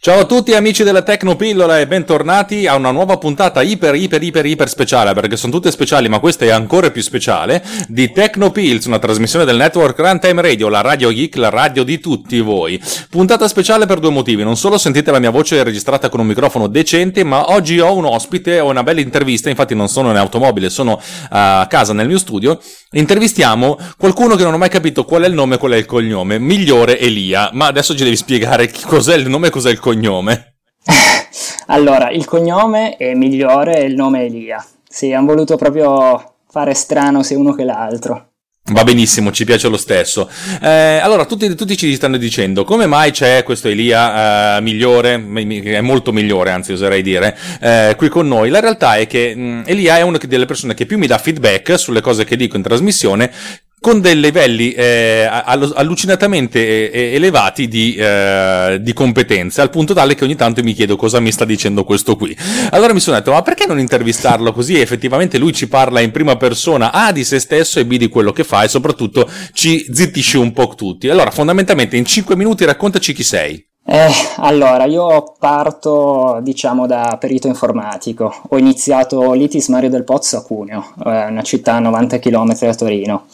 Ciao a tutti amici della Tecnopillola e bentornati a una nuova puntata iper iper iper iper speciale perché sono tutte speciali ma questa è ancora più speciale di Tecnopills, una trasmissione del network Runtime Radio, la radio geek, la radio di tutti voi. Puntata speciale per due motivi, non solo sentite la mia voce registrata con un microfono decente ma oggi ho un ospite, ho una bella intervista, infatti non sono in automobile, sono a casa nel mio studio, intervistiamo qualcuno che non ho mai capito qual è il nome e qual è il cognome, migliore Elia, ma adesso ci devi spiegare cos'è il nome e cos'è il cognome cognome? allora, il cognome è migliore e il nome è Elia. Sì, hanno voluto proprio fare strano sia uno che l'altro. Va benissimo, ci piace lo stesso. Eh, allora, tutti, tutti, ci stanno dicendo come mai c'è questo Elia eh, migliore, è molto migliore, anzi oserei dire, eh, qui con noi. La realtà è che mh, mm, Elia è una delle persone che più mi dà feedback sulle cose che dico in trasmissione, con dei livelli eh, allucinatamente eh, elevati di, eh, di, competenze, al punto tale che ogni tanto mi chiedo cosa mi sta dicendo questo qui. Allora mi sono detto, ma perché non intervistarlo così? Effettivamente lui ci parla in prima persona A di se stesso e B di quello che fa e soprattutto ci zittisce un po' tutti. Allora, fondamentalmente in 5 minuti raccontaci chi sei. Eh, allora, io parto, diciamo, da perito informatico. Ho iniziato l'ITIS Mario del Pozzo a Cuneo, eh, una città a 90 km da Torino.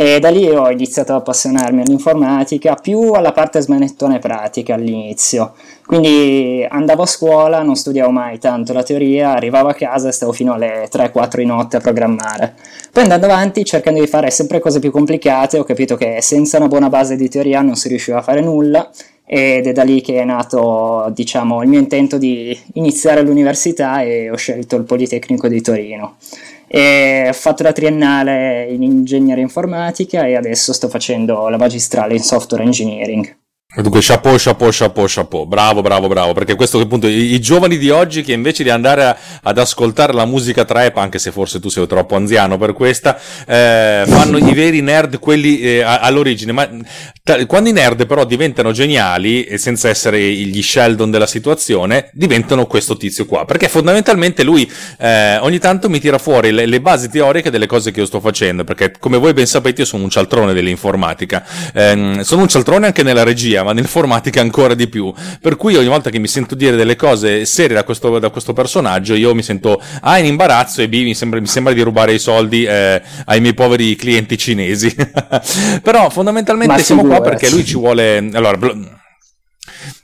E da lì ho iniziato a appassionarmi all'informatica, più alla parte smanettone pratica all'inizio. Quindi andavo a scuola, non studiavo mai tanto la teoria, arrivavo a casa e stavo fino alle 3-4 di notte a programmare. Poi andando avanti, cercando di fare sempre cose più complicate, ho capito che senza una buona base di teoria non si riusciva a fare nulla ed è da lì che è nato diciamo, il mio intento di iniziare l'università e ho scelto il Politecnico di Torino e ho fatto la triennale in ingegneria informatica e adesso sto facendo la magistrale in software engineering. Dunque, chapeau, chapeau, chapeau, chapeau. Bravo, bravo, bravo. Perché questo appunto i, i giovani di oggi che invece di andare a, ad ascoltare la musica trap, anche se forse tu sei troppo anziano per questa, eh, fanno i veri nerd, quelli eh, all'origine. Ma quando i nerd però diventano geniali, e senza essere gli Sheldon della situazione, diventano questo tizio qua. Perché fondamentalmente lui eh, ogni tanto mi tira fuori le, le, basi teoriche delle cose che io sto facendo. Perché come voi ben sapete io sono un cialtrone dell'informatica. Ehm, sono un cialtrone anche nella regia ma nell'informatica ancora di più. Per cui ogni volta che mi sento dire delle cose serie da questo, da questo personaggio, io mi sento A in imbarazzo e B mi sembra, mi sembra di rubare i soldi eh, ai miei poveri clienti cinesi. Però fondamentalmente siamo qua perché lui ci vuole... Allora,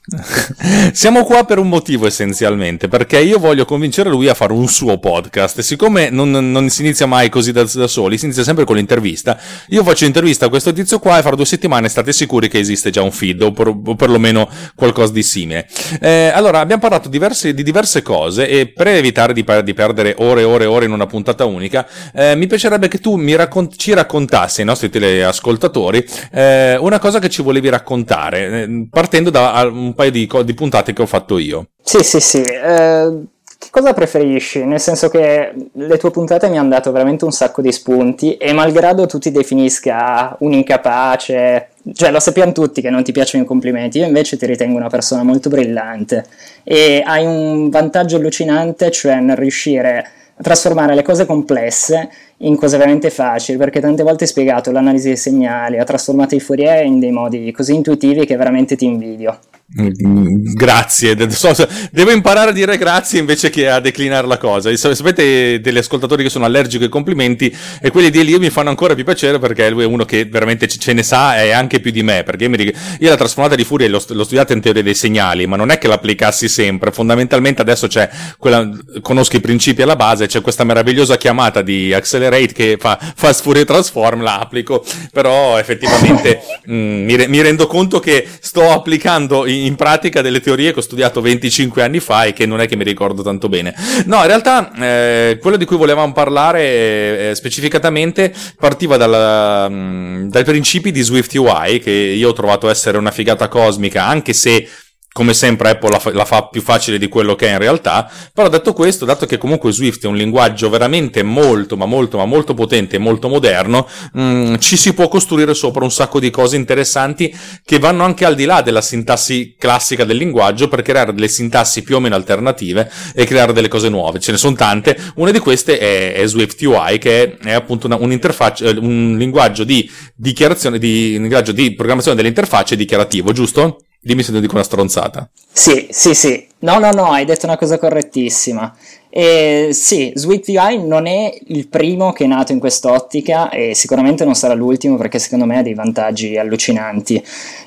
siamo qua per un motivo essenzialmente, perché io voglio convincere lui a fare un suo podcast. Siccome non, non si inizia mai così da, da, soli, si inizia sempre con l'intervista, io faccio intervista a questo tizio qua e fra due settimane state sicuri che esiste già un feed o, per, o perlomeno qualcosa di simile. Eh, allora, abbiamo parlato diverse, di diverse cose e per evitare di, di, perdere ore e ore e ore in una puntata unica, eh, mi piacerebbe che tu raccont- ci raccontassi ai nostri teleascoltatori eh, una cosa che ci volevi raccontare, eh, partendo da un paio di, di, puntate che ho fatto io. Sì, sì, sì. Eh, che cosa preferisci? Nel senso che le tue puntate mi hanno dato veramente un sacco di spunti e malgrado tu ti definisca un incapace, cioè lo sappiamo tutti che non ti piacciono i complimenti, io invece ti ritengo una persona molto brillante e hai un vantaggio allucinante, cioè nel riuscire a trasformare le cose complesse in cose veramente facili, perché tante volte spiegato l'analisi dei segnali, ha trasformato i Fourier in dei modi così intuitivi che veramente ti invidio. Grazie, devo imparare a dire grazie invece che a declinare la cosa. Sapete degli ascoltatori che sono allergici ai complimenti e quelli di Elio mi fanno ancora più piacere perché lui è uno che veramente ce ne sa e anche più di me. Perché io la trasformata di Furia l'ho, l'ho studiata in teoria dei segnali, ma non è che l'applicassi sempre. Fondamentalmente adesso c'è quella, conosco i principi alla base, c'è questa meravigliosa chiamata di Accelerate che fa Fast Fourier Transform, la applico, però effettivamente mh, mi, mi rendo conto che sto applicando in pratica delle teorie che ho studiato 25 anni fa e che non è che mi ricordo tanto bene. No, in realtà eh, quello di cui volevamo parlare eh, specificatamente partiva dalla, mh, mm, dai principi di Swift UI, che io ho trovato essere una figata cosmica, anche se come sempre Apple la fa, la fa, più facile di quello che è in realtà, però detto questo, dato che comunque Swift è un linguaggio veramente molto, ma molto, ma molto potente e molto moderno, mh, mm, ci si può costruire sopra un sacco di cose interessanti che vanno anche al di là della sintassi classica del linguaggio per creare delle sintassi più o meno alternative e creare delle cose nuove. Ce ne sono tante, una di queste è, è Swift UI, che è, è appunto una, un'interfaccia, eh, un linguaggio di dichiarazione, di, un linguaggio di programmazione delle interfacce dichiarativo, giusto? Dimmi se ti dico una stronzata. Sì, sì, sì. No, no, no, hai detto una cosa correttissima. E sì, Sweet UI non è il primo che è nato in quest'ottica e sicuramente non sarà l'ultimo perché secondo me ha dei vantaggi allucinanti.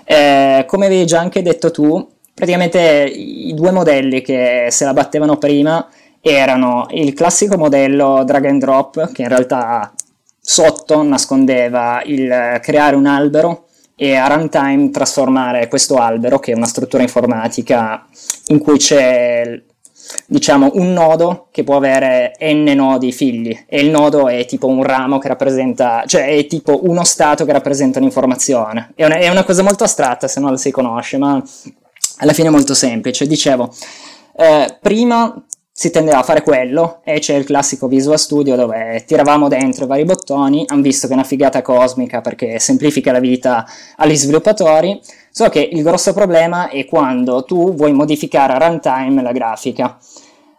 Eh, come avevi già anche detto tu, praticamente i due modelli che se la battevano prima erano il classico modello drag and drop che in realtà sotto nascondeva il creare un albero e a runtime trasformare questo albero, che è una struttura informatica in cui c'è diciamo un nodo che può avere n nodi figli e il nodo è tipo un ramo che rappresenta, cioè è tipo uno stato che rappresenta un'informazione. È una, è una cosa molto astratta se non la si conosce, ma alla fine è molto semplice. Dicevo, eh, prima si tendeva a fare quello e c'è il classico Visual Studio dove tiravamo dentro i vari bottoni, hanno visto che è una figata cosmica perché semplifica la vita agli sviluppatori, solo che il grosso problema è quando tu vuoi modificare a runtime la grafica.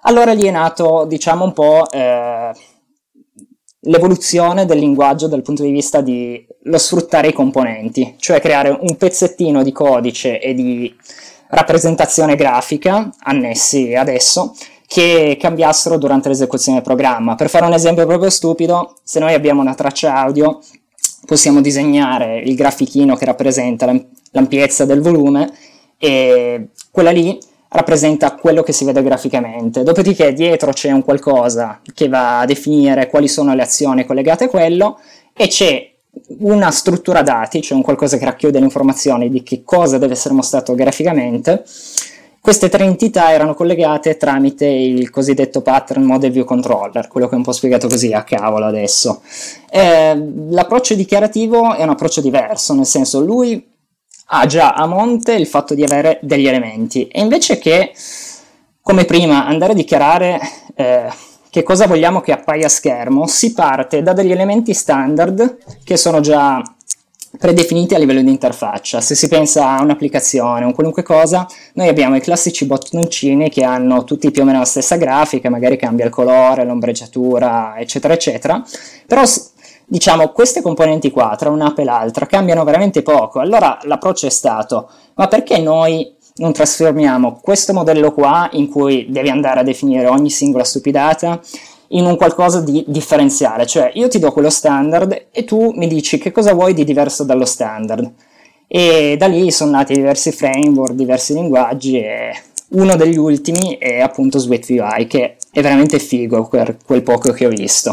Allora lì è nato, diciamo un po', eh, l'evoluzione del linguaggio dal punto di vista di lo sfruttare i componenti, cioè creare un pezzettino di codice e di rappresentazione grafica annessi adesso che cambiassero durante l'esecuzione del programma. Per fare un esempio proprio stupido, se noi abbiamo una traccia audio, possiamo disegnare il grafichino che rappresenta l'ampiezza del volume e quella lì rappresenta quello che si vede graficamente. Dopodiché dietro c'è un qualcosa che va a definire quali sono le azioni collegate a quello e c'è una struttura dati, cioè un qualcosa che racchiude le informazioni di che cosa deve essere mostrato graficamente queste tre entità erano collegate tramite il cosiddetto pattern model view controller, quello che è un po' spiegato così a cavolo adesso. Eh, l'approccio dichiarativo è un approccio diverso, nel senso lui ha già a monte il fatto di avere degli elementi e invece che come prima andare a dichiarare eh, che cosa vogliamo che appaia a schermo, si parte da degli elementi standard che sono già predefiniti a livello di interfaccia. Se si pensa a un'applicazione o qualunque cosa, noi abbiamo i classici bottoncini che hanno tutti più o meno la stessa grafica, magari cambia il colore, l'ombreggiatura, eccetera, eccetera. Però diciamo queste componenti qua, tra un'app e l'altra, cambiano veramente poco. Allora l'approccio è stato, ma perché noi non trasformiamo questo modello qua in cui devi andare a definire ogni singola stupidata in un qualcosa di differenziale, cioè io ti do quello standard e tu mi dici che cosa vuoi di diverso dallo standard. E da lì sono nati diversi framework, diversi linguaggi e uno degli ultimi è appunto SweetUI che è veramente figo per quel poco che ho visto.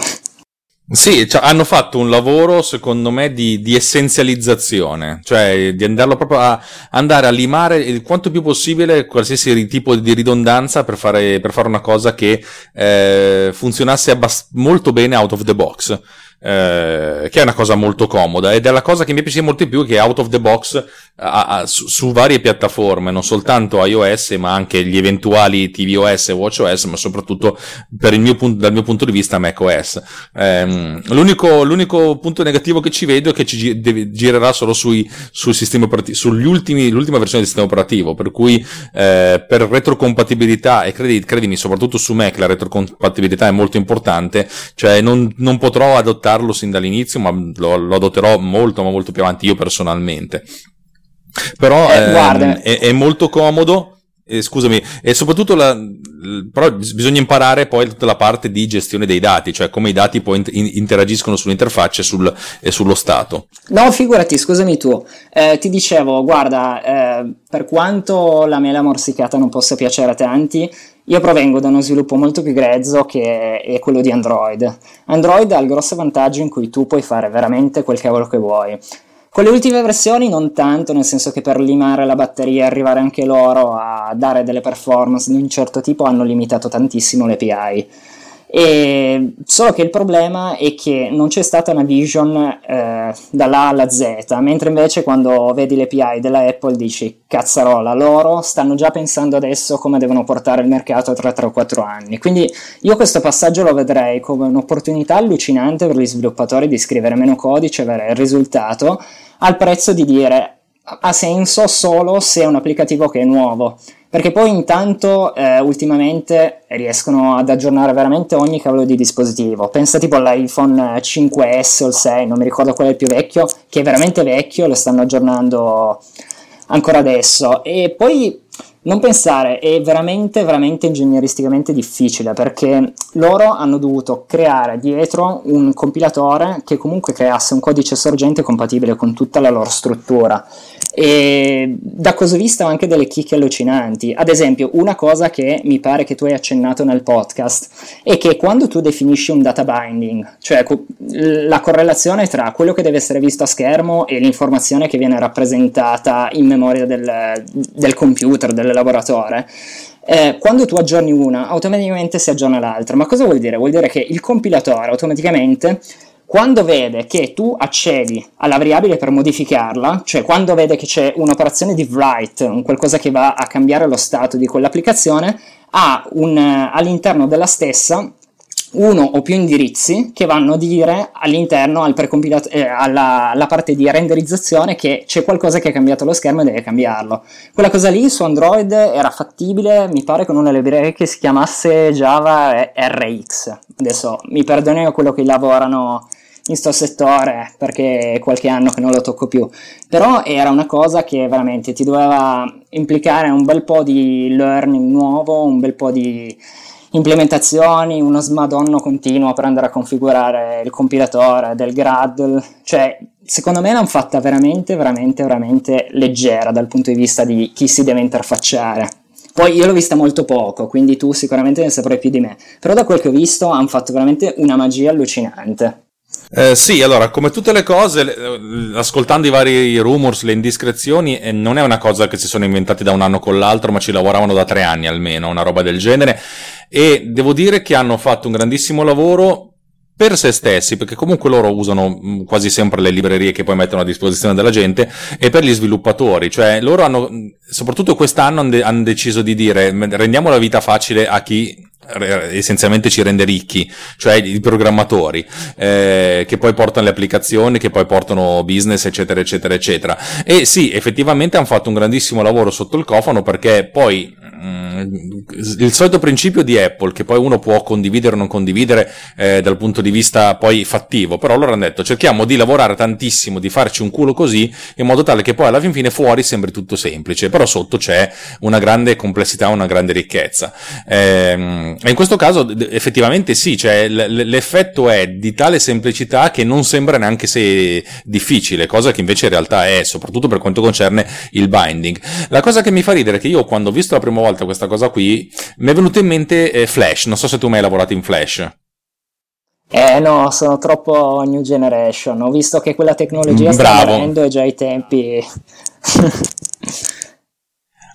Sì, cioè, hanno fatto un lavoro, secondo me, di, di, essenzializzazione, cioè di andarlo proprio a andare a limare il quanto più possibile qualsiasi tipo di ridondanza per fare, per fare una cosa che eh, funzionasse abbast- molto bene out of the box eh, che è una cosa molto comoda ed è la cosa che mi piace molto di più che out of the box a, a, su, su, varie piattaforme, non soltanto iOS ma anche gli eventuali tvOS e watchOS, ma soprattutto mio dal mio punto di vista macOS. Eh, l'unico, l'unico, punto negativo che ci vedo è che ci deve, girerà solo sui, sul sistema operativo, sugli ultimi, l'ultima versione del sistema operativo, per cui eh, per retrocompatibilità e credi, credimi, soprattutto su Mac la retrocompatibilità è molto importante, cioè non, non potrò adottare adottarlo sin dall'inizio, ma lo, lo adotterò molto, ma molto più avanti io personalmente. Però eh, ehm, è, è molto comodo eh, scusami, e soprattutto la, però bisogna imparare poi tutta la parte di gestione dei dati, cioè come i dati poi in, interagiscono sull'interfaccia e, sul, e, sullo stato. No, figurati, scusami tu, eh, ti dicevo, guarda, eh, per quanto la mela morsicata non possa piacere a tanti, io provengo da uno sviluppo molto più grezzo che è quello di Android. Android ha il grosso vantaggio in cui tu puoi fare veramente quel cavolo che vuoi. Con le ultime versioni non tanto, nel senso che per limare la batteria e arrivare anche loro a dare delle performance di un certo tipo hanno limitato tantissimo le API. E solo che il problema è che non c'è stata una vision eh, dall'A alla Z, mentre invece quando vedi le API della Apple dici cazzarola, loro stanno già pensando adesso come devono portare il mercato tra 3 o 4 anni. Quindi io questo passaggio lo vedrei come un'opportunità allucinante per gli sviluppatori di scrivere meno codice, avere il risultato, al prezzo di dire ha senso solo se è un applicativo che è nuovo perché poi intanto eh, ultimamente riescono ad aggiornare veramente ogni cavolo di dispositivo. Pensa tipo all'iPhone 5S o il 6, non mi ricordo qual è il più vecchio, che è veramente vecchio, lo stanno aggiornando ancora adesso. E poi non pensare, è veramente, veramente ingegneristicamente difficile perché loro hanno dovuto creare dietro un compilatore che comunque creasse un codice sorgente compatibile con tutta la loro struttura. E da cosa vista anche delle chicche allucinanti. Ad esempio, una cosa che mi pare che tu hai accennato nel podcast è che quando tu definisci un data binding, cioè la correlazione tra quello che deve essere visto a schermo e l'informazione che viene rappresentata in memoria del, del computer, del lavoratore, eh, quando tu aggiorni una, automaticamente si aggiorna l'altra. Ma cosa vuol dire? Vuol dire che il compilatore automaticamente quando vede che tu accedi alla variabile per modificarla, cioè quando vede che c'è un'operazione di write, un qualcosa che va a cambiare lo stato di quell'applicazione, ha un, all'interno della stessa uno o più indirizzi che vanno a dire all'interno al eh, alla, alla, parte di renderizzazione che c'è qualcosa che ha cambiato lo schermo e deve cambiarlo. Quella cosa lì su Android era fattibile, mi pare con una libreria che si chiamasse Java RX. Adesso mi perdonino quello che lavorano in sto settore perché è qualche anno che non lo tocco più però era una cosa che veramente ti doveva implicare un bel po' di learning nuovo un bel po' di implementazioni uno smadonno continuo per andare a configurare il compilatore del Gradle cioè secondo me l'hanno fatta veramente veramente veramente leggera dal punto di vista di chi si deve interfacciare poi io l'ho vista molto poco, quindi tu sicuramente ne saprai più di me. Però da quel che ho visto hanno fatto veramente una magia allucinante. Eh, sì, allora, come tutte le cose, ascoltando i vari rumors, le indiscrezioni, eh, non è una cosa che si sono inventati da un anno con l'altro, ma ci lavoravano da tre anni almeno, una roba del genere. E devo dire che hanno fatto un grandissimo lavoro per se stessi, perché comunque loro usano mm, quasi sempre le librerie che poi mettono a disposizione della gente, e per gli sviluppatori, cioè loro hanno, soprattutto quest'anno, hanno deciso di dire rendiamo la vita facile a chi essenzialmente ci rende ricchi, cioè i programmatori, eh, che poi portano le applicazioni, che poi portano business, eccetera, eccetera, eccetera. E sì, effettivamente hanno fatto un grandissimo lavoro sotto il cofano perché poi mm, il solito principio di Apple, che poi uno può condividere o non condividere eh, dal punto di vista poi fattivo, però loro hanno detto cerchiamo di lavorare tantissimo, di farci un culo così, in modo tale che poi alla fin fine fuori sembri tutto semplice, però sotto c'è una grande complessità, una grande ricchezza. Eh, e in questo caso effettivamente sì, cioè l'effetto è di tale semplicità che non sembra neanche se difficile, cosa che invece in realtà è, soprattutto per quanto concerne il binding. La cosa che mi fa ridere è che io quando ho visto la prima volta questa cosa qui, mi è venuto in mente eh, Flash, non so se tu mai hai lavorato in Flash. Eh no, sono troppo new generation. Ho visto che quella tecnologia Bravo. sta morendo e già ai tempi.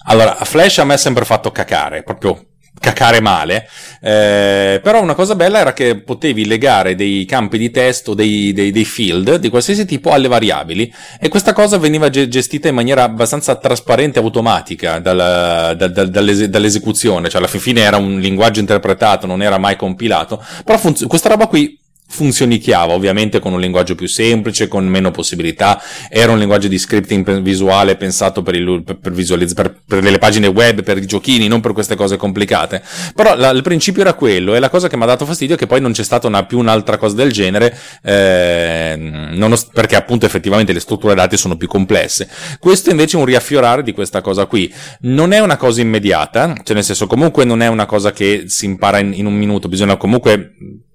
allora, Flash a me ha sempre fatto cacare, proprio cacare male, eh, però una cosa bella era che potevi legare dei campi di testo, dei, dei, dei, field di qualsiasi tipo alle variabili. E questa cosa veniva gestita in maniera abbastanza trasparente e automatica dalla, da, da, dall'esecuzione, cioè alla fine era un linguaggio interpretato, non era mai compilato, però funz- questa roba qui funzioni chiave, ovviamente con un linguaggio più semplice, con meno possibilità. Era un linguaggio di scripting visuale pensato per, il, per, per, per, per le pagine web, per i giochini, non per queste cose complicate. Però la, il principio era quello, e la cosa che mi ha dato fastidio è che poi non c'è stata una, più un'altra cosa del genere, eh, ho, perché appunto effettivamente le strutture dati sono più complesse. Questo invece è un riaffiorare di questa cosa qui. Non è una cosa immediata, cioè nel senso comunque non è una cosa che si impara in, in un minuto, bisogna comunque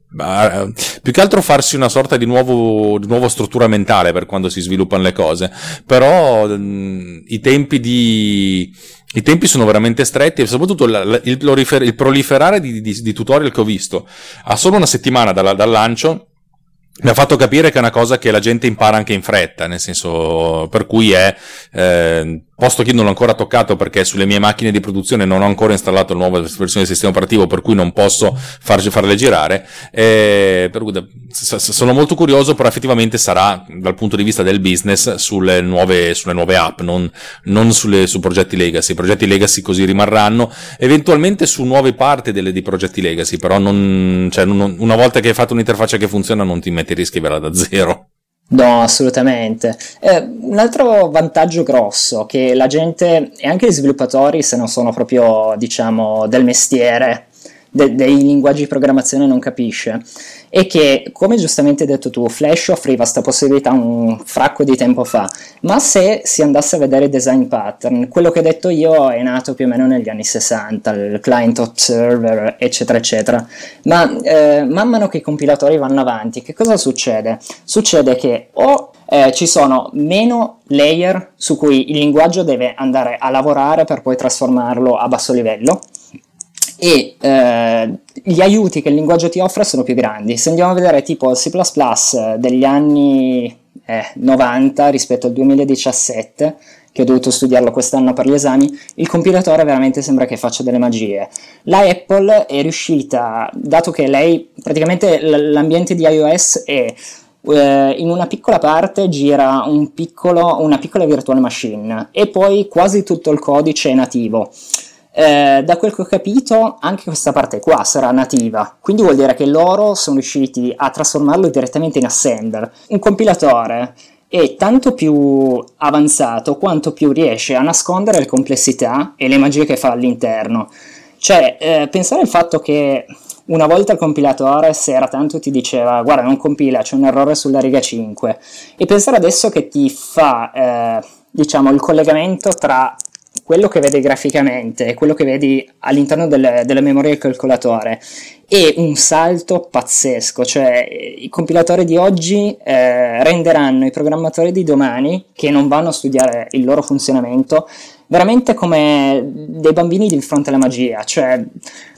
Uh, più che altro farsi una sorta di nuovo, di nuova struttura mentale per quando si sviluppano le cose. Però mh, i tempi di. I tempi sono veramente stretti e soprattutto la, il, il, proliferare di, di, di, tutorial che ho visto a solo una settimana dal, dal lancio mi ha fatto capire che è una cosa che la gente impara anche in fretta, nel senso per cui è eh, posto che io non l'ho ancora toccato perché sulle mie macchine di produzione non ho ancora installato la nuova versione del sistema operativo per cui non posso farci farle girare. Eh, per sono molto curioso però effettivamente sarà dal punto di vista del business sulle nuove, sulle nuove app non, non sulle, su progetti legacy. I progetti legacy così rimarranno. Eventualmente su nuove parti delle, dei progetti legacy però non, cioè, non, una volta che hai fatto un'interfaccia che funziona non ti metti a riscriverla da zero No, assolutamente. Eh, un altro vantaggio grosso che la gente e anche gli sviluppatori, se non sono proprio, diciamo, del mestiere, de- dei linguaggi di programmazione non capisce è che, come giustamente hai detto tu, Flash offriva questa possibilità un fracco di tempo fa, ma se si andasse a vedere i design pattern, quello che ho detto io è nato più o meno negli anni 60, il client observer, eccetera, eccetera, ma eh, man mano che i compilatori vanno avanti, che cosa succede? Succede che o eh, ci sono meno layer su cui il linguaggio deve andare a lavorare per poi trasformarlo a basso livello, e eh, gli aiuti che il linguaggio ti offre sono più grandi. Se andiamo a vedere tipo C degli anni eh, 90 rispetto al 2017, che ho dovuto studiarlo quest'anno per gli esami, il compilatore veramente sembra che faccia delle magie. La Apple è riuscita, dato che lei praticamente l'ambiente di iOS è eh, in una piccola parte gira un piccolo, una piccola virtual machine e poi quasi tutto il codice è nativo. Eh, da quel che ho capito, anche questa parte qua sarà nativa, quindi vuol dire che loro sono riusciti a trasformarlo direttamente in assembler. Un compilatore è tanto più avanzato quanto più riesce a nascondere le complessità e le magie che fa all'interno. Cioè, eh, pensare al fatto che una volta il compilatore, se era tanto, ti diceva guarda non compila, c'è un errore sulla riga 5, e pensare adesso che ti fa, eh, diciamo, il collegamento tra quello che vedi graficamente quello che vedi all'interno delle, della memoria del calcolatore è un salto pazzesco, cioè i compilatori di oggi eh, renderanno i programmatori di domani che non vanno a studiare il loro funzionamento veramente come dei bambini di fronte alla magia, cioè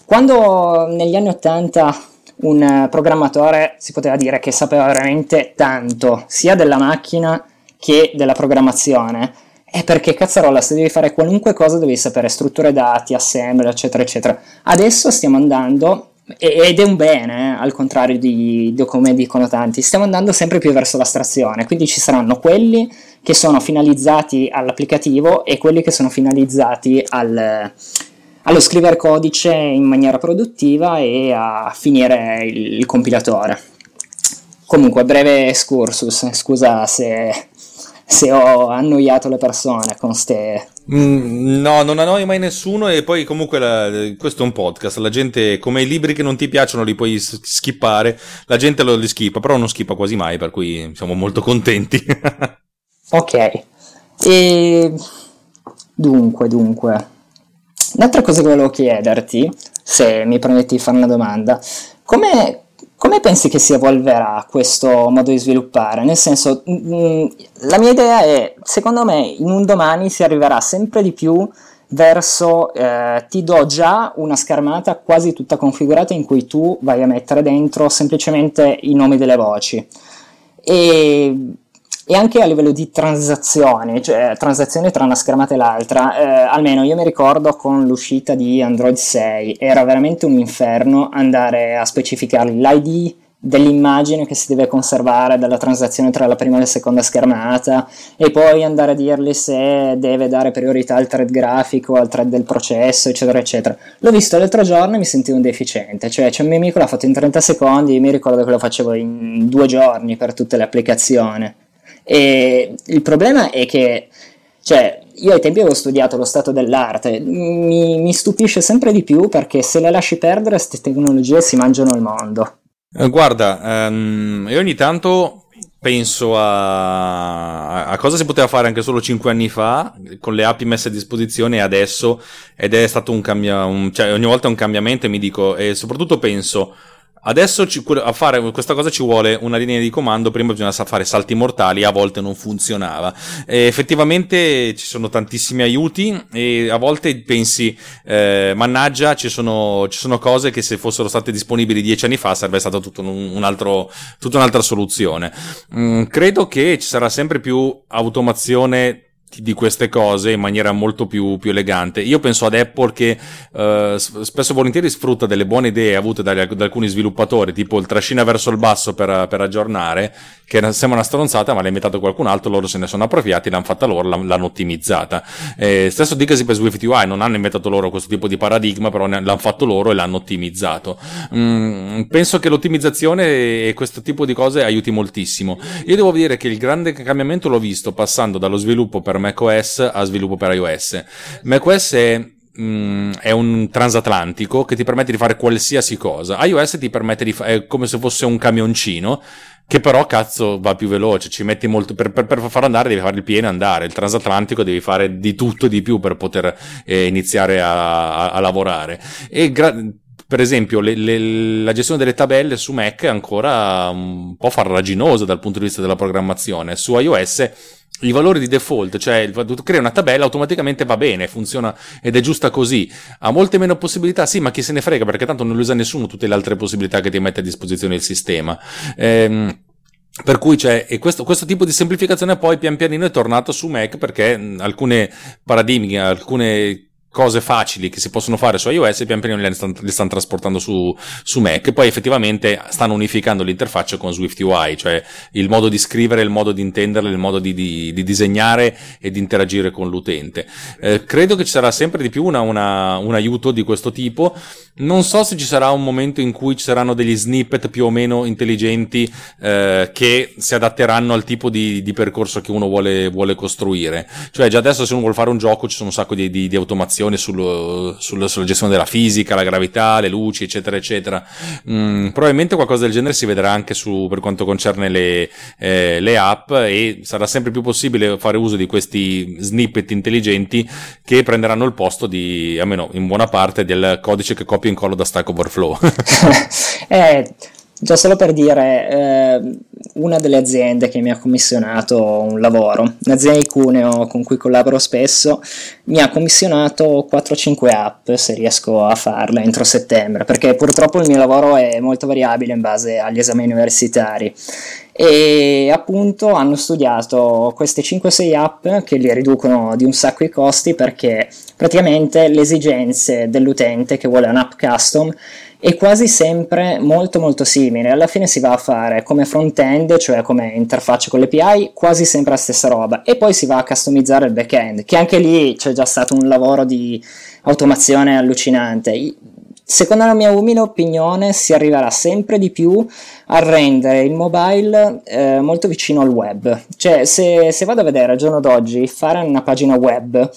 quando negli anni 80 un programmatore si poteva dire che sapeva veramente tanto sia della macchina che della programmazione, è perché cazzarola, se devi fare qualunque cosa devi sapere strutture dati, assembler, eccetera, eccetera. Adesso stiamo andando, ed è un bene, eh, al contrario di, di, come dicono tanti, stiamo andando sempre più verso l'astrazione, quindi ci saranno quelli che sono finalizzati all'applicativo e quelli che sono finalizzati al, allo scrivere codice in maniera produttiva e a finire il, il compilatore. Comunque, breve excursus, scusa se se ho annoiato le persone con ste... Mm, no, non annoi mai nessuno e poi comunque la, questo è un podcast, la gente come i libri che non ti piacciono li puoi skippare, la gente lo li skippa, però non skippa quasi mai, per cui siamo molto contenti. ok, e dunque, dunque, un'altra cosa che volevo chiederti, se mi permetti di fare una domanda, come come pensi che si evolverà questo modo di sviluppare? Nel senso, mh, mm, mm, la mia idea è, secondo me, in un domani si arriverà sempre di più verso eh, ti do già una schermata quasi tutta configurata in cui tu vai a mettere dentro semplicemente i nomi delle voci. E e anche a livello di transazioni, cioè transazioni tra una schermata e l'altra, eh, almeno io mi ricordo con l'uscita di Android 6, era veramente un inferno andare a specificare l'ID dell'immagine che si deve conservare dalla transazione tra la prima e la seconda schermata e poi andare a dirgli se deve dare priorità al thread grafico, al thread del processo, eccetera, eccetera. L'ho visto l'altro giorno e mi sentivo un deficiente, cioè c'è un mio amico l'ha fatto in 30 secondi, io mi ricordo che lo facevo in due giorni per tutte le applicazioni. E il problema è che, cioè, io ai tempi avevo studiato lo stato dell'arte, mi, mi stupisce sempre di più perché se le lasci perdere queste tecnologie si mangiano il mondo. Eh, guarda, um, io ogni tanto penso a, a, cosa si poteva fare anche solo 5 anni fa con le app messe a disposizione adesso ed è stato un cambiamento, cioè ogni volta un cambiamento e mi dico, e soprattutto penso Adesso ci, a fare questa cosa ci vuole una linea di comando, prima bisogna fare salti mortali, a volte non funzionava. E effettivamente ci sono tantissimi aiuti e a volte pensi, eh, mannaggia, ci sono, ci sono, cose che se fossero state disponibili dieci anni fa sarebbe stata tutto un, un altro, tutta un'altra soluzione. Mm, credo che ci sarà sempre più automazione di queste cose in maniera molto più, più elegante. Io penso ad Apple che uh, spesso e volentieri sfrutta delle buone idee avute da, da, alcuni sviluppatori, tipo il trascina verso il basso per, per, aggiornare, che sembra una stronzata, ma l'ha inventato qualcun altro, loro se ne sono appropriati, l'hanno fatta loro, l'hanno ottimizzata. Eh, stesso dicasi per Swift UI, non hanno inventato loro questo tipo di paradigma, però l'hanno fatto loro e l'hanno ottimizzato. Mm, penso che l'ottimizzazione e questo tipo di cose aiuti moltissimo. Io devo dire che il grande cambiamento l'ho visto passando dallo sviluppo per macOS a sviluppo per iOS. macOS è mh, è un transatlantico che ti permette di fare qualsiasi cosa. iOS ti permette di fare, come se fosse un camioncino che però cazzo va più veloce, ci metti molto per, per, per far andare devi fare il pieno e andare, il transatlantico devi fare di tutto e di più per poter eh, iniziare a, a, a, lavorare. E gra- per esempio le, le, la gestione delle tabelle su Mac è ancora un po' farraginosa dal punto di vista della programmazione, su iOS i valori di default, cioè tu crei una tabella, automaticamente va bene, funziona ed è giusta così. Ha molte meno possibilità, sì, ma chi se ne frega perché tanto non le usa nessuno tutte le altre possibilità che ti mette a disposizione il sistema. Ehm, per cui c'è, e questo, questo, tipo di semplificazione poi pian pianino è tornato su Mac perché alcune paradigmi, alcune cose facili che si possono fare su iOS pian piano li stanno, stanno trasportando su, su Mac. Poi effettivamente stanno unificando l'interfaccia con Swift UI cioè il modo di scrivere, il modo di intenderle il modo di, di, di disegnare e di interagire con l'utente. Eh, credo che ci sarà sempre di più una, una, un aiuto di questo tipo non so se ci sarà un momento in cui ci saranno degli snippet più o meno intelligenti eh, che si adatteranno al tipo di, di percorso che uno vuole, vuole, costruire cioè già adesso se uno vuole fare un gioco ci sono un sacco di, di automazioni informazioni sul, sul, sulla gestione della fisica, la gravità, le luci, eccetera, eccetera. Mm, probabilmente qualcosa del genere si vedrà anche su, per quanto concerne le, eh, le app e sarà sempre più possibile fare uso di questi snippet intelligenti che prenderanno il posto di, almeno in buona parte, del codice che copia e incollo da Stack Overflow. eh, Già solo per dire, eh, una delle aziende che mi ha commissionato un lavoro, un'azienda di Cuneo con cui collaboro spesso, mi ha commissionato 4-5 app se riesco a farle entro settembre, perché purtroppo il mio lavoro è molto variabile in base agli esami universitari. E appunto hanno studiato queste 5-6 app che li riducono di un sacco i costi perché praticamente le esigenze dell'utente che vuole un'app custom è quasi sempre molto molto simile. Alla fine si va a fare come front-end, cioè come interfaccia con l'API, quasi sempre la stessa roba. E poi si va a customizzare il back-end, che anche lì c'è già stato un lavoro di automazione allucinante. Secondo la mia umile opinione si arriverà sempre di più a rendere il mobile eh, molto vicino al web. Cioè se, se vado a vedere al giorno d'oggi fare una pagina web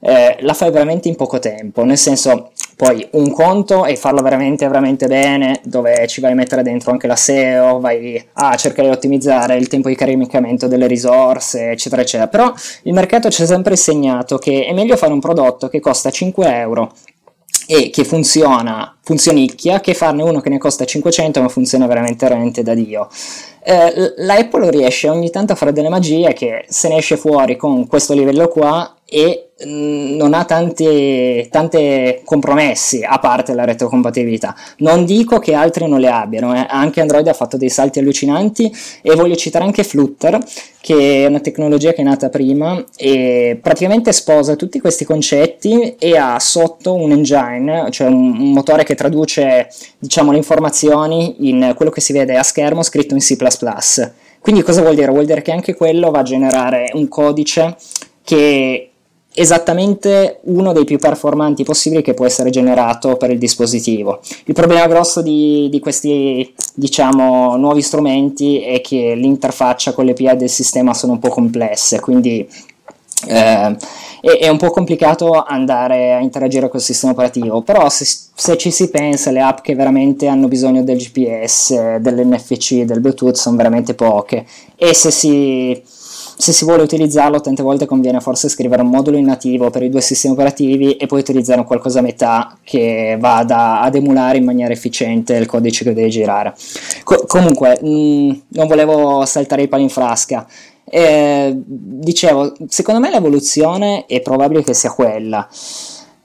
eh, la fai veramente in poco tempo, nel senso poi un conto è farlo veramente veramente bene, dove ci vai a mettere dentro anche la SEO, vai a cercare di ottimizzare il tempo di caricamento delle risorse, eccetera, eccetera. Però il mercato ci ha sempre insegnato che è meglio fare un prodotto che costa 5 euro e che funziona, funzionicchia, che farne uno che ne costa 500 ma funziona veramente veramente da Dio. Eh, la riesce ogni tanto a fare delle magie che se ne esce fuori con questo livello qua e mm, non ha tanti, tante compromessi a parte la retrocompatibilità. Non dico che altri non le abbiano, eh. anche Android ha fatto dei salti allucinanti e voglio citare anche Flutter, che è una tecnologia che è nata prima e praticamente sposa tutti questi concetti e ha sotto un engine, cioè un, un motore che traduce diciamo, le informazioni in quello che si vede a schermo scritto in C++. Quindi cosa vuol dire? Vuol dire che anche quello va a generare un codice che esattamente uno dei più performanti possibili che può essere generato per il dispositivo. Il problema grosso di, di questi diciamo, nuovi strumenti è che l'interfaccia con le API del sistema sono un po' complesse, quindi eh, è, è, un po' complicato andare a interagire col sistema operativo, però se, se, ci si pensa le app che veramente hanno bisogno del GPS, dell'NFC, del Bluetooth sono veramente poche e se si se si vuole utilizzarlo tante volte conviene forse scrivere un modulo in nativo per i due sistemi operativi e poi utilizzare qualcosa a metà che vada ad emulare in maniera efficiente il codice che deve girare. Co- comunque, mh, mm, non volevo saltare i pali in frasca. Eh, dicevo, secondo me l'evoluzione è probabile che sia quella.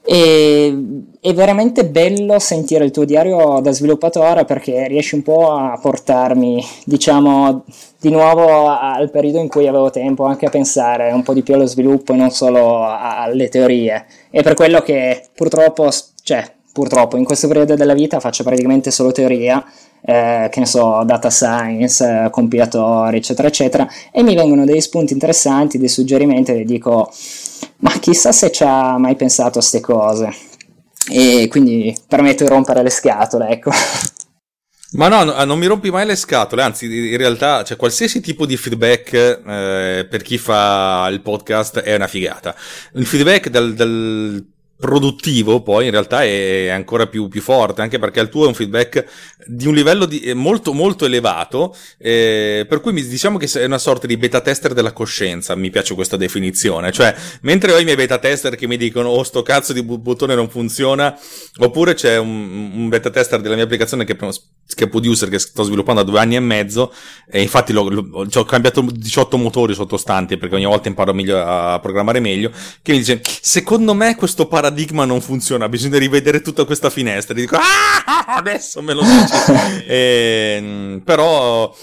E, è veramente bello sentire il tuo diario da sviluppatore perché riesci un po' a portarmi, diciamo, di nuovo al periodo in cui avevo tempo anche a pensare un po' di più allo sviluppo e non solo alle teorie. E per quello che purtroppo, cioè, purtroppo in questo periodo della vita faccio praticamente solo teoria, eh, che ne so, data science, eh, compilatori, eccetera, eccetera, e mi vengono degli spunti interessanti, dei suggerimenti e dico, ma chissà se ci ha mai pensato a queste cose. E quindi permetto di rompere le scatole, ecco. Ma no, no, non mi rompi mai le scatole, anzi in realtà cioè, qualsiasi tipo di feedback eh, per chi fa il podcast è una figata. Il feedback dal, dal produttivo poi in realtà è ancora più, più, forte anche perché il tuo è un feedback di un livello di, molto molto elevato eh, per cui mi, diciamo che è una sorta di beta tester della coscienza mi piace questa definizione cioè mentre ho i miei beta tester che mi dicono oh sto cazzo di bottone non funziona oppure c'è un, un beta tester della mia applicazione che, che è producer che sto sviluppando da due anni e mezzo e infatti l'ho, l'ho, ho cambiato 18 motori sottostanti perché ogni volta imparo meglio a programmare meglio che mi dice secondo me questo paradigma non funziona, bisogna rivedere tutta questa finestra. E dico, ah, adesso me lo dici. e, però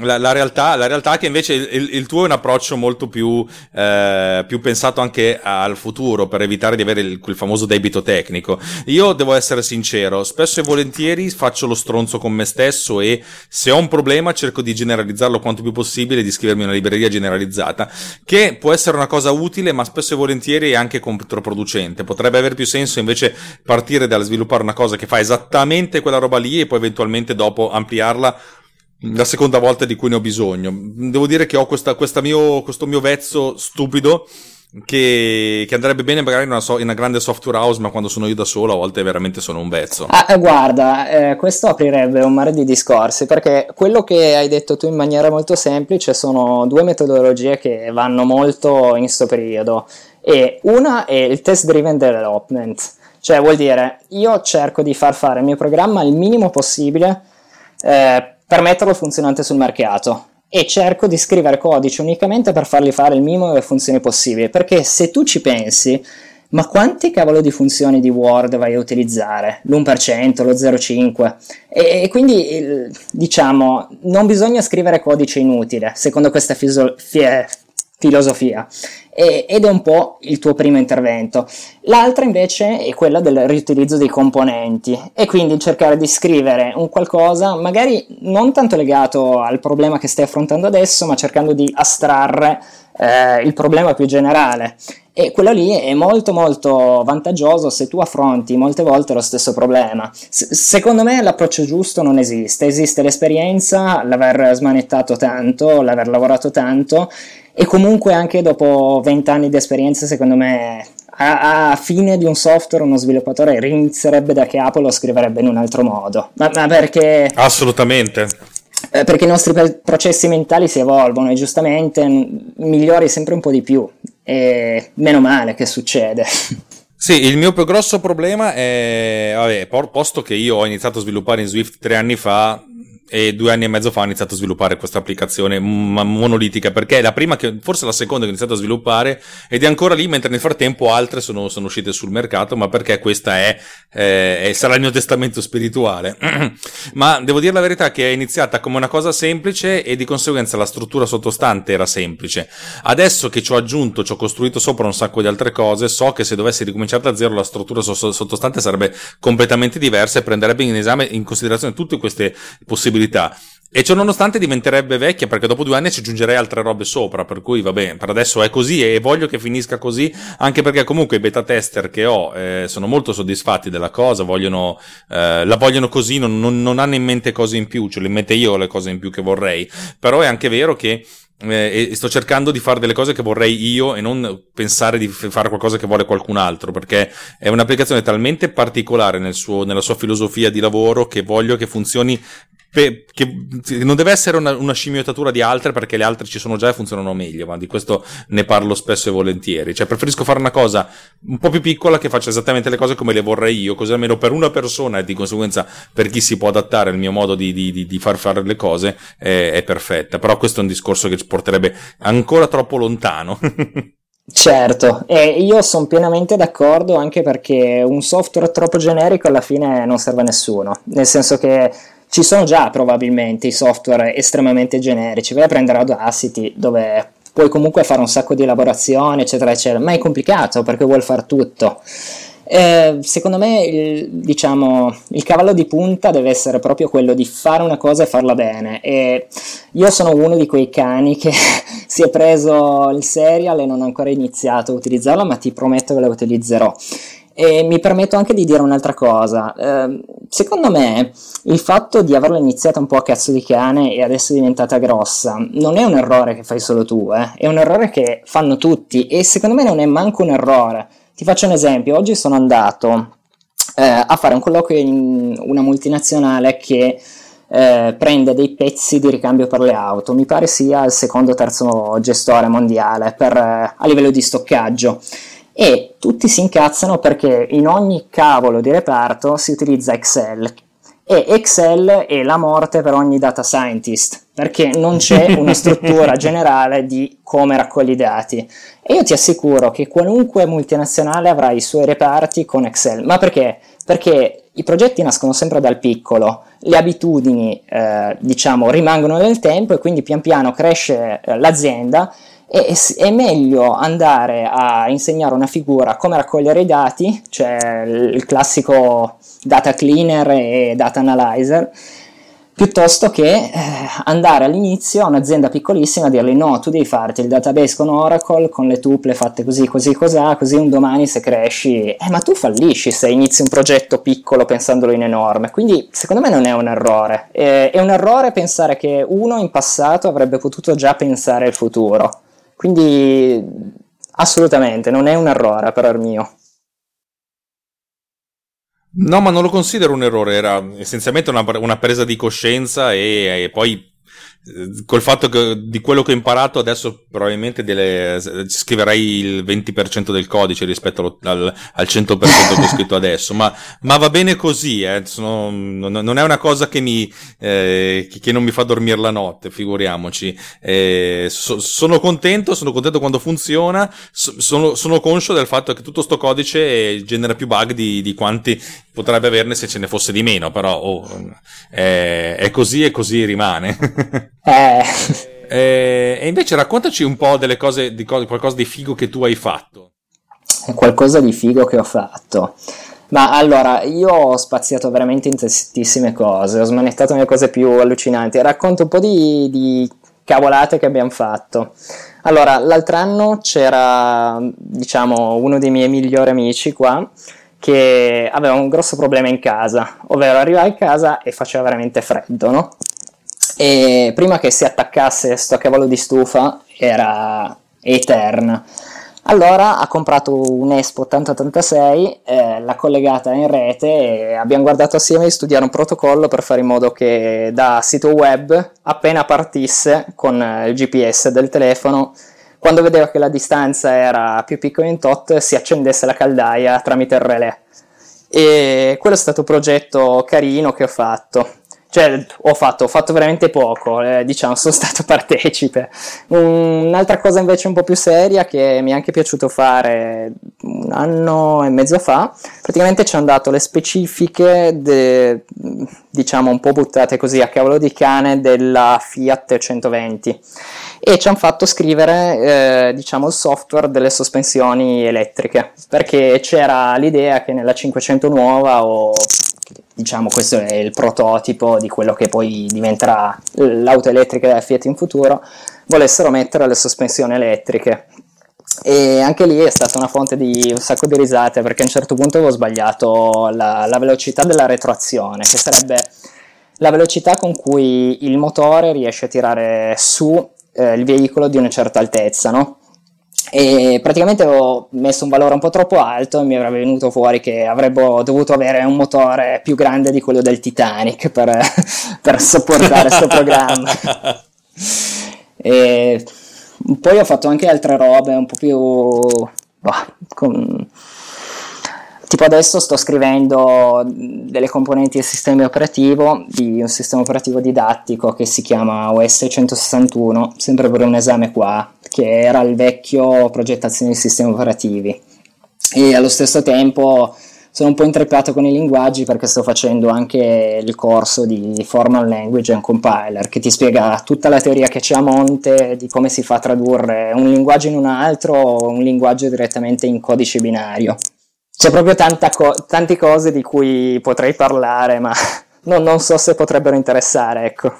la, la, realtà, la realtà è che invece il, il tuo è un approccio molto più, eh, più, pensato anche al futuro per evitare di avere il, quel famoso debito tecnico. Io devo essere sincero, spesso e volentieri faccio lo stronzo con me stesso e se ho un problema cerco di generalizzarlo quanto più possibile, di scrivermi una libreria generalizzata, che può essere una cosa utile, ma spesso e volentieri è anche controproducente. Potrebbe avere più senso invece partire dal sviluppare una cosa che fa esattamente quella roba lì e poi eventualmente dopo ampliarla la seconda volta di cui ne ho bisogno. Devo dire che ho questa, questa mio, questo mio vezzo stupido che, che, andrebbe bene magari in una, so, in una, grande software house, ma quando sono io da solo a volte veramente sono un vezzo. Ah, eh, guarda, eh, questo aprirebbe un mare di discorsi, perché quello che hai detto tu in maniera molto semplice sono due metodologie che vanno molto in questo periodo. E una è il test driven development, cioè vuol dire io cerco di far fare il mio programma il minimo possibile eh, per metterlo funzionante sul mercato e cerco di scrivere codice unicamente per fargli fare il minimo delle funzioni possibili, perché se tu ci pensi, ma quanti cavolo di funzioni di Word vai a utilizzare? L'1%, lo 0,5%? E, e quindi, diciamo, non bisogna scrivere codice inutile, secondo questa fiso- filosofia e, ed è un po' il tuo primo intervento. L'altra invece è quella del riutilizzo dei componenti e quindi cercare di scrivere un qualcosa magari non tanto legato al problema che stai affrontando adesso, ma cercando di astrarre eh, il problema più generale. E quello lì è molto molto vantaggioso se tu affronti molte volte lo stesso problema. S- secondo me l'approccio giusto non esiste, esiste l'esperienza, l'aver smanettato tanto, l'aver lavorato tanto e comunque anche dopo 20 anni di esperienza secondo me a, a, fine di un software uno sviluppatore rinizierebbe da che Apple lo scriverebbe in un altro modo. Ma, ma perché assolutamente. Eh, perché i nostri processi mentali si evolvono e giustamente migliori sempre un po' di più. E meno male che succede. Sì, il mio più grosso problema è, vabbè, posto che io ho iniziato a sviluppare in Swift tre anni fa, e due anni e mezzo fa ho iniziato a sviluppare questa applicazione monolitica perché è la prima che forse la seconda che ho iniziato a sviluppare ed è ancora lì mentre nel frattempo altre sono, sono uscite sul mercato ma perché questa è, eh, sarà il mio testamento spirituale. Ma devo dire la verità che è iniziata come una cosa semplice e di conseguenza la struttura sottostante era semplice. Adesso che ci ho aggiunto ci ho costruito sopra un sacco di altre cose so che se dovessi ricominciare da zero la struttura sottostante sarebbe completamente diversa e prenderebbe in esame in considerazione tutte queste possibilità possibilità. E ciò nonostante diventerebbe vecchia perché dopo due anni ci aggiungerei altre robe sopra, per cui va bene, per adesso è così e voglio che finisca così, anche perché comunque i beta tester che ho eh, sono molto soddisfatti della cosa, vogliono, eh, la vogliono così, non, non, non, hanno in mente cose in più, ce le mette io le cose in più che vorrei, però è anche vero che eh, sto cercando di fare delle cose che vorrei io e non pensare di fare qualcosa che vuole qualcun altro perché è un'applicazione talmente particolare nel suo, nella sua filosofia di lavoro che voglio che funzioni Che non deve essere una, una, scimmiottatura di altre perché le altre ci sono già e funzionano meglio, ma di questo ne parlo spesso e volentieri. Cioè, preferisco fare una cosa un po' più piccola che faccia esattamente le cose come le vorrei io, così almeno per una persona e di conseguenza per chi si può adattare al mio modo di, di, di, di far fare le cose è, è perfetta. Però questo è un discorso che ci porterebbe ancora troppo lontano. Certo, e io sono pienamente d'accordo anche perché un software troppo generico alla fine non serve a nessuno, nel senso che ci sono già probabilmente i software estremamente generici, vai a prendere Audacity dove puoi comunque fare un sacco di elaborazione eccetera eccetera, ma è complicato perché vuol fare tutto. Eh, secondo me il, diciamo, il cavallo di punta deve essere proprio quello di fare una cosa e farla bene. E io sono uno di quei cani che si è preso il serial e non ha ancora iniziato a utilizzarlo ma ti prometto che lo utilizzerò e mi permetto anche di dire un'altra cosa. Eh, secondo me il fatto di averla iniziata un po' a cazzo di cane e adesso è diventata grossa non è un errore che fai solo tu, eh? è un errore che fanno tutti e secondo me non è manco un errore. Ti faccio un esempio, oggi sono andato eh, a fare un colloquio in una multinazionale che eh, prende dei pezzi di ricambio per le auto, mi pare sia il secondo o terzo gestore mondiale per, eh, a livello di stoccaggio e tutti si incazzano perché in ogni cavolo di reparto si utilizza Excel. E Excel è la morte per ogni data scientist perché non c'è una struttura generale di come raccogli i dati. E io ti assicuro che qualunque multinazionale avrà i suoi reparti con Excel. Ma perché? Perché i progetti nascono sempre dal piccolo, le abitudini eh, diciamo rimangono nel tempo e quindi pian piano cresce eh, l'azienda e è meglio andare a insegnare una figura come raccogliere i dati, cioè il classico data cleaner e data analyzer, piuttosto che eh, andare all'inizio a un'azienda piccolissima e dirgli no, tu devi farti il database con Oracle, con le tuple fatte così, così, così, così un domani se cresci, eh, ma tu fallisci se inizi un progetto piccolo pensandolo in enorme, quindi secondo me non è un errore, eh, è un errore pensare che uno in passato avrebbe potuto già pensare al futuro, quindi assolutamente non è un errore per il mio. No, ma non lo considero un errore, era essenzialmente una, una presa di coscienza e, e poi col fatto che di quello che ho imparato adesso probabilmente delle, scriverei il 20% del codice rispetto al, al 100% che ho scritto adesso ma, ma, va bene così eh. Sono, non è una cosa che, mi, eh, che non mi fa dormire la notte figuriamoci eh, so, sono contento sono contento quando funziona so, sono, sono, conscio del fatto che tutto sto codice genera più bug di, di quanti potrebbe averne se ce ne fosse di meno però oh, è, è così e così rimane Eh. eh. E invece raccontaci un po' delle cose, di co- qualcosa di figo che tu hai fatto. Qualcosa di figo che ho fatto. Ma allora, io ho spaziato veramente in tantissime cose, ho smanettato le cose più allucinanti. Racconto un po' di, di cavolate che abbiamo fatto. Allora, l'altro anno c'era, diciamo, uno dei miei migliori amici qua che aveva un grosso problema in casa, ovvero arrivava in casa e faceva veramente freddo, no? E prima che si attaccasse sto cavolo di stufa era Etern. Allora ha comprato un Expo 8086, eh, l'ha collegata in rete e abbiamo guardato assieme di studiare un protocollo per fare in modo che da sito web, appena partisse con il GPS del telefono, quando vedeva che la distanza era più piccola in tot, si accendesse la caldaia tramite il relè. E quello è stato un progetto carino che ho fatto. Cioè, ho fatto, ho fatto veramente poco, eh, diciamo, sono stato partecipe. Un'altra cosa invece un po' più seria che mi è anche piaciuto fare un anno e mezzo fa, praticamente ci hanno dato le specifiche, de, diciamo un po' buttate così a cavolo di cane, della Fiat 120 e ci hanno fatto scrivere, eh, diciamo, il software delle sospensioni elettriche, perché c'era l'idea che nella 500 nuova o diciamo questo è il prototipo di quello che poi diventerà l'auto elettrica della Fiat in futuro, volessero mettere le sospensioni elettriche. E anche lì è stata una fonte di un sacco di risate perché a un certo punto avevo sbagliato la, la velocità della retroazione, che sarebbe la velocità con cui il motore riesce a tirare su eh, il veicolo di una certa altezza, no? E praticamente ho messo un valore un po' troppo alto e mi avrebbe venuto fuori che avremmo dovuto avere un motore più grande di quello del Titanic per, per sopportare questo programma. E poi ho fatto anche altre robe un po' più... Bah, con, Tipo adesso sto scrivendo delle componenti del sistema operativo di un sistema operativo didattico che si chiama OS 161, sempre per un esame qua, che era il vecchio progettazione di sistemi operativi. E allo stesso tempo sono un po' intreppato con i linguaggi perché sto facendo anche il corso di Formal Language and Compiler che ti spiega tutta la teoria che c'è a monte di come si fa a tradurre un linguaggio in un altro o un linguaggio direttamente in codice binario c'è proprio co- tante cose di cui potrei parlare, ma non, non so se potrebbero interessare, ecco.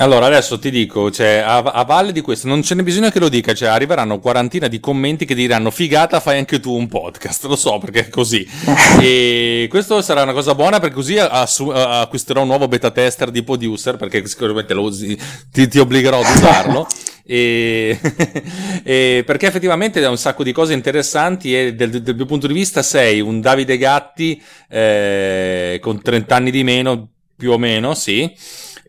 Allora, adesso ti dico, cioè, a, a, valle di questo, non ce n'è bisogno che lo dica, cioè, arriveranno quarantina di commenti che diranno figata, fai anche tu un podcast, lo so perché è così. e questo sarà una cosa buona perché così assu- acquisterò un nuovo beta tester di Producer perché sicuramente lo usi, ti, ti obbligherò ad usarlo. E, e, perché effettivamente ha un sacco di cose interessanti e del, del, mio punto di vista sei un Davide Gatti eh, con 30 anni di meno, più o meno, sì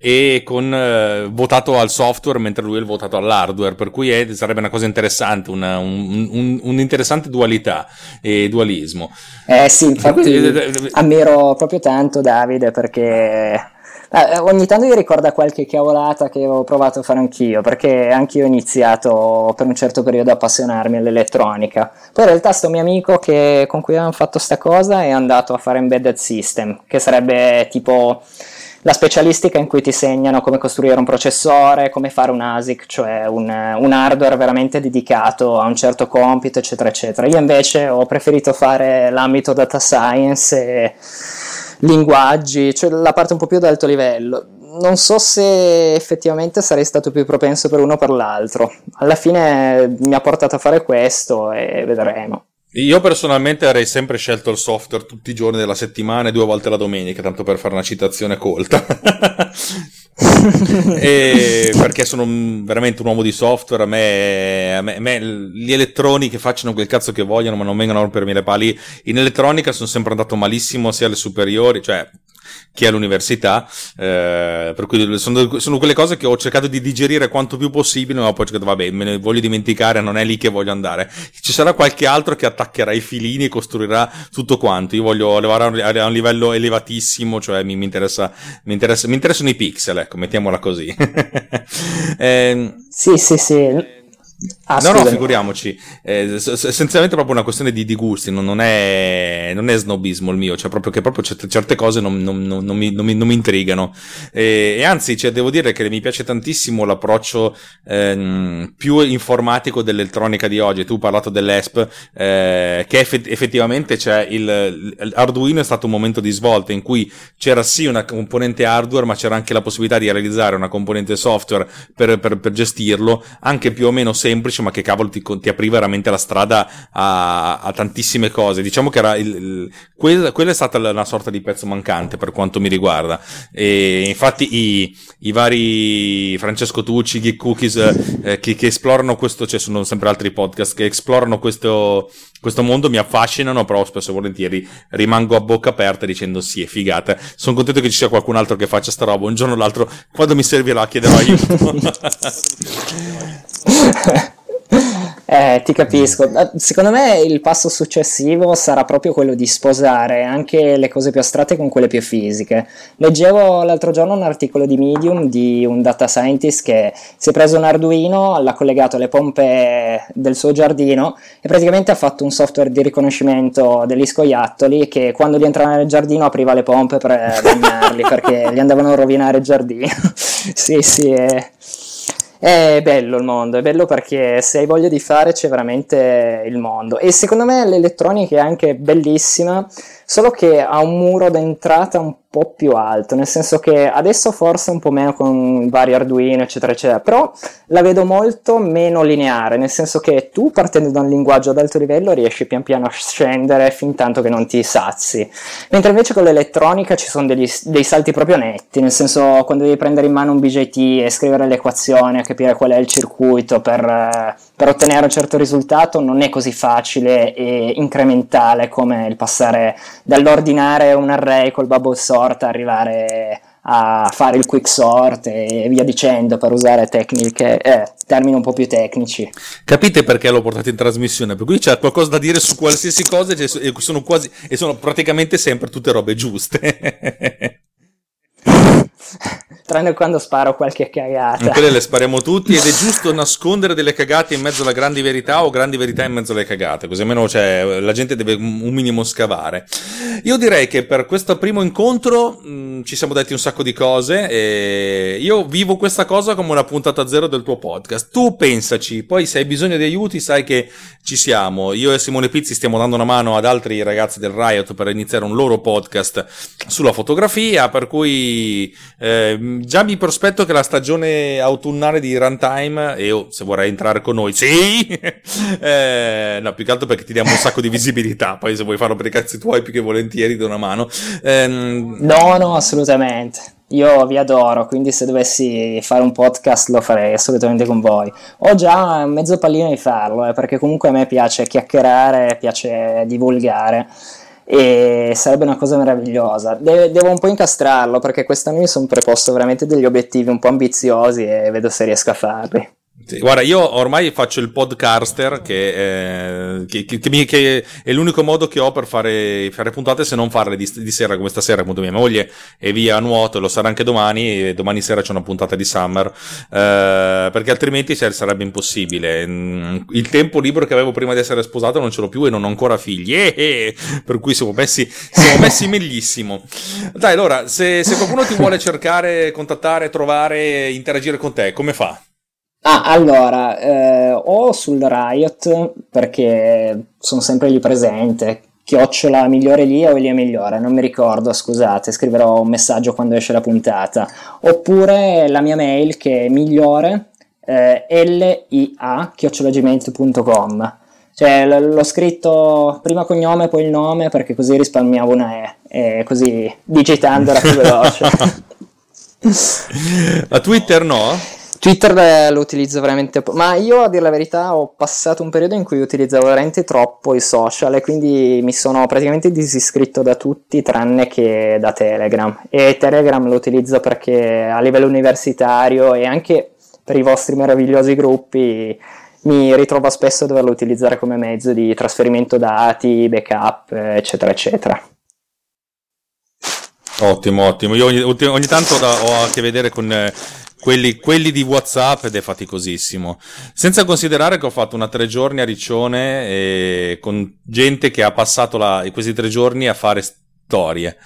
e con eh, votato al software mentre lui è votato all'hardware, per cui è, sarebbe una cosa interessante, una, un, un, un'interessante dualità e dualismo. Eh sì, infatti eh, eh, ammiro proprio tanto Davide perché... Eh, ogni tanto mi ricorda qualche cavolata che ho provato a fare anch'io, perché anch'io ho iniziato per un certo periodo a appassionarmi all'elettronica. Poi in realtà sto mio amico che, con cui avevamo fatto sta cosa è andato a fare embedded system, che sarebbe tipo la specialistica in cui ti segnano come costruire un processore, come fare un ASIC, cioè un, un, hardware veramente dedicato a un certo compito, eccetera, eccetera. Io invece ho preferito fare l'ambito data science e linguaggi, cioè la parte un po' più ad alto livello. Non so se effettivamente sarei stato più propenso per uno o per l'altro. Alla fine mi ha portato a fare questo e vedremo. Io personalmente avrei sempre scelto il software tutti i giorni della settimana e due volte la domenica, tanto per fare una citazione colta. perché sono veramente un uomo di software, a me, a, me, a me, gli elettroni che facciano quel cazzo che vogliono, ma non vengono a rompermi le pali. In elettronica sono sempre andato malissimo, sia alle superiori, cioè chi è all'università, eh, per cui sono, sono, quelle cose che ho cercato di digerire quanto più possibile, ma poi ho cercato, vabbè, me ne voglio dimenticare, non è lì che voglio andare. Ci sarà qualche altro che attaccherà i filini e costruirà tutto quanto. Io voglio lavorare a un livello elevatissimo, cioè mi, mi, interessa, mi, interessa, mi interessano i pixel, ecco, mettiamola così. eh, sì, sì, sì. Ah, no, no, figuriamoci. Eh, essenzialmente proprio una questione di, di gusti, non, non, è, non, è, snobismo il mio, cioè proprio che proprio certe, certe cose non, non, non mi, mi, mi, intrigano. E, e anzi, cioè, devo dire che mi piace tantissimo l'approccio ehm, più informatico dell'elettronica di oggi. Tu hai parlato dell'ESP, eh, che eff- effettivamente cioè, il, il, Arduino è stato un momento di svolta in cui c'era sì una componente hardware, ma c'era anche la possibilità di realizzare una componente software per, per, per gestirlo, anche più o meno semplice semplice, ma che cavolo ti, ti aprì veramente la strada a, a tantissime cose. Diciamo che era il, il, quella, quella, è stata una sorta di pezzo mancante per quanto mi riguarda. E infatti i, i vari Francesco Tucci, Geek Cookies, eh, che, che, esplorano questo, cioè sono sempre altri podcast che esplorano questo, questo mondo, mi affascinano, però spesso e volentieri rimango a bocca aperta dicendo sì, è figata. Sono contento che ci sia qualcun altro che faccia sta roba. Un giorno o l'altro, quando mi servirà, chiederò aiuto. Eh, ti capisco. Eh, secondo me il passo successivo sarà proprio quello di sposare anche le cose più astratte con quelle più fisiche. Leggevo l'altro giorno un articolo di Medium di un data scientist che si è preso un Arduino, l'ha collegato alle pompe del suo giardino e praticamente ha fatto un software di riconoscimento degli scoiattoli che quando gli entravano nel giardino apriva le pompe per bagnarli perché gli andavano a rovinare il giardino. sì, sì, è è bello il mondo, è bello perché se hai voglia di fare c'è veramente il mondo. E secondo me l'elettronica è anche bellissima, solo che ha un muro d'entrata un po' più alto, nel senso che adesso forse un po' meno con vari Arduino, eccetera, eccetera, però la vedo molto meno lineare, nel senso che tu partendo da un linguaggio ad alto livello riesci pian piano a scendere fin tanto che non ti sazi, mentre invece con l'elettronica ci sono degli, dei salti proprio netti, nel senso quando devi prendere in mano un BJT e scrivere l'equazione, capire qual è il circuito per, per ottenere un certo risultato, non è così facile e incrementale come il passare dall'ordinare un array col bubble sort sort arrivare a fare il quick sort e via dicendo per usare tecniche, eh, termini un po' più tecnici. Capite perché l'ho portato in trasmissione? Per cui c'è qualcosa da dire su qualsiasi cosa e sono, quasi, e sono praticamente sempre tutte robe giuste. tranne quando sparo qualche cagata. Quelle le spariamo tutti ed è giusto nascondere delle cagate in mezzo alla grandi verità o grandi verità in mezzo alle cagate, così almeno cioè, la gente deve un minimo scavare. Io direi che per questo primo incontro mh, mm, ci siamo detti un sacco di cose e io vivo questa cosa come una puntata zero del tuo podcast. Tu pensaci, poi se hai bisogno di aiuti sai che ci siamo. Io e Simone Pizzi stiamo dando una mano ad altri ragazzi del Riot per iniziare un loro podcast sulla fotografia, per cui eh, già mi prospetto che la stagione autunnale di Runtime, e io se vorrei entrare con noi, sì! eh, no, più che altro perché ti diamo un sacco di visibilità, poi se vuoi farlo per i cazzi tuoi più che volentieri do una mano. Eh, no, no, assolutamente. Io vi adoro, quindi se dovessi fare un podcast lo farei assolutamente con voi. Ho già mezzo pallino di farlo, eh, perché comunque a me piace chiacchierare, piace divulgare e sarebbe una cosa meravigliosa. De- devo un po' incastrarlo perché quest'anno mi sono preposto veramente degli obiettivi un po' ambiziosi e vedo se riesco a farli. Guarda, io ormai faccio il podcaster, che, eh, che, che, mi, che, è l'unico modo che ho per fare, fare puntate se non farle di, di, sera come stasera, appunto mia moglie è via a nuoto, lo sarà anche domani, e domani sera c'è una puntata di Summer, eh, perché altrimenti sarebbe impossibile. Mm, il tempo libero che avevo prima di essere sposato non ce l'ho più e non ho ancora figli, eh, eh, per cui siamo messi, siamo messi meglissimo. Dai, allora, se, se qualcuno ti vuole cercare, contattare, trovare, interagire con te, come fa? Ah, allora, eh, o sul Riot, perché sono sempre lì presente, chiocciola migliore lì o Elia migliore, non mi ricordo, scusate, scriverò un messaggio quando esce la puntata. Oppure la mia mail che è migliore, eh, lia, chiocciolagimento.com. Cioè, l- l'ho scritto prima cognome poi il nome perché così risparmiavo una E, e così digitando era più veloce. A Twitter no? Twitter lo utilizzo veramente poco, ma io a dire la verità ho passato un periodo in cui utilizzavo veramente troppo i social e quindi mi sono praticamente disiscritto da tutti tranne che da Telegram e Telegram lo utilizzo perché a livello universitario e anche per i vostri meravigliosi gruppi mi ritrovo spesso a doverlo utilizzare come mezzo di trasferimento dati, backup, eccetera, eccetera. Ottimo, ottimo. Io ogni, ogni tanto ho a che vedere con eh, quelli, quelli, di WhatsApp ed è faticosissimo. Senza considerare che ho fatto una tre giorni a Riccione e con gente che ha passato la, questi tre giorni a fare storie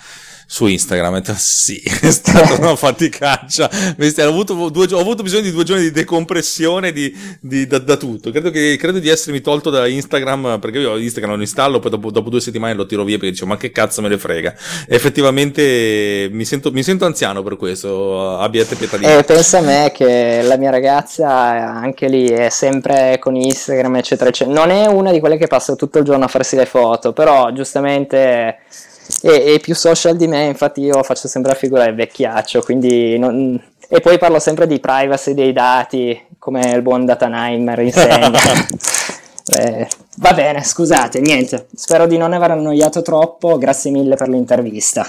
su Instagram. Detto, sì, è stata una faticaccia. Ho avuto, due, ho avuto, bisogno di due giorni di decompressione di, di, da, da, tutto. Credo, che, credo, di essermi tolto da Instagram perché io Instagram lo installo, poi dopo, dopo, due settimane lo tiro via perché dicevo, ma che cazzo me ne frega. Effettivamente mi sento, mi sento, anziano per questo. Abbiate pietà di eh, Pensa a me che la mia ragazza anche lì è sempre con Instagram, eccetera, eccetera. Non è una di quelle che passa tutto il giorno a farsi le foto, però giustamente e, e, più social di me, infatti io faccio sempre la figura del vecchiaccio, quindi non... e poi parlo sempre di privacy dei dati, come il buon Datanheimer insegna. eh, va bene, scusate, niente, spero di non aver annoiato troppo, grazie mille per l'intervista.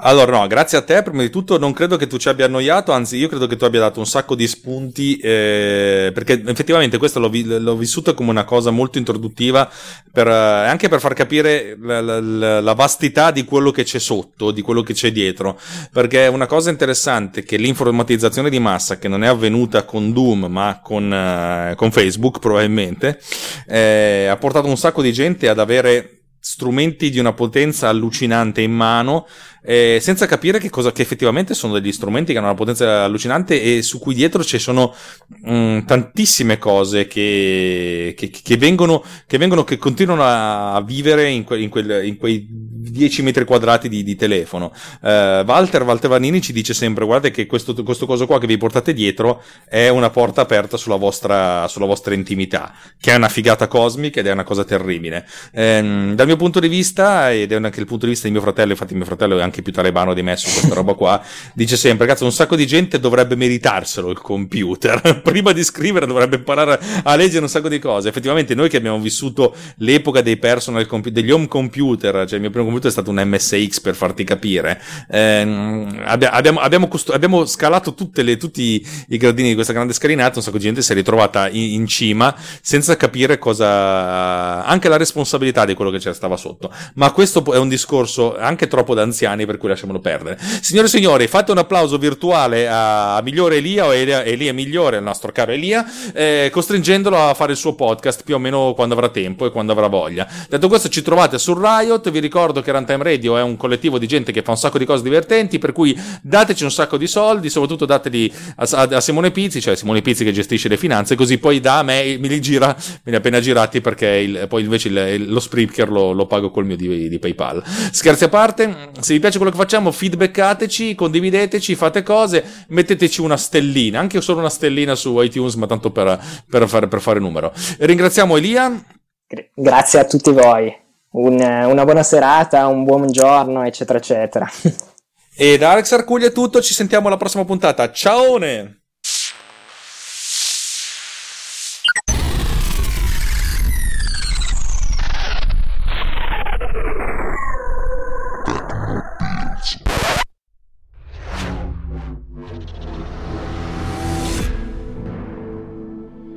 Allora, no, grazie a te. Prima di tutto, non credo che tu ci abbia annoiato, anzi, io credo che tu abbia dato un sacco di spunti, eh, perché effettivamente questo l'ho, vi- l'ho, vissuto come una cosa molto introduttiva, per, eh, anche per far capire la, la, la, vastità di quello che c'è sotto, di quello che c'è dietro. Perché è una cosa interessante che l'informatizzazione di massa, che non è avvenuta con Doom, ma con, eh, con Facebook, probabilmente, eh, ha portato un sacco di gente ad avere strumenti di una potenza allucinante in mano eh, senza capire che, cosa, che effettivamente sono degli strumenti che hanno una potenza allucinante e su cui dietro ci sono mh, mm, tantissime cose che, che, che, vengono, che vengono, che continuano a vivere in, que, in, quel, in quei 10 metri quadrati di, di telefono. Uh, Walter, Walter Vanini ci dice sempre: guardate che questo, questo coso qua che vi portate dietro è una porta aperta sulla vostra, sulla vostra intimità, che è una figata cosmica ed è una cosa terribile. Um, dal mio punto di vista, ed è anche il punto di vista di mio fratello, infatti, mio fratello è anche più talebano di me su questa roba qua, dice sempre: cazzo, un sacco di gente dovrebbe meritarselo il computer. Prima di scrivere dovrebbe imparare a leggere un sacco di cose. Effettivamente, noi che abbiamo vissuto l'epoca dei personal computer, degli home computer, cioè il mio primo computer è stato un MSX per farti capire. Eh, abbiamo, abbiamo, costu- abbiamo, scalato le, tutti i gradini di questa grande scalinata, un sacco di gente si è ritrovata in, in, cima senza capire cosa, anche la responsabilità di quello che c'era stava sotto. Ma questo è un discorso anche troppo da anziani, per cui lasciamolo perdere. Signore e signori, fate un applauso virtuale a Migliore Elia o Elia, Elia Migliore, il nostro caro Elia, eh, costringendolo a fare il suo podcast più o meno quando avrà tempo e quando avrà voglia. Detto questo, ci trovate sul Riot. Vi ricordo che che Runtime Radio è un collettivo di gente che fa un sacco di cose divertenti, per cui dateci un sacco di soldi, soprattutto dateli a, a, a Simone Pizzi, cioè Simone Pizzi che gestisce le finanze, così poi da me me li gira, me li ha appena girati perché il, poi invece il, lo Spreaker lo, lo, pago col mio di, di, PayPal. Scherzi a parte, se vi piace quello che facciamo, feedbackateci, condivideteci, fate cose, metteteci una stellina, anche solo una stellina su iTunes, ma tanto per, per, fare, per fare numero. Ringraziamo Elia. Grazie a tutti voi. Un, una buona serata, un buon giorno, eccetera, eccetera. E da Alex Arcuglia è tutto, ci sentiamo alla prossima puntata. Ciao!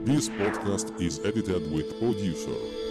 This podcast is edited with Producer.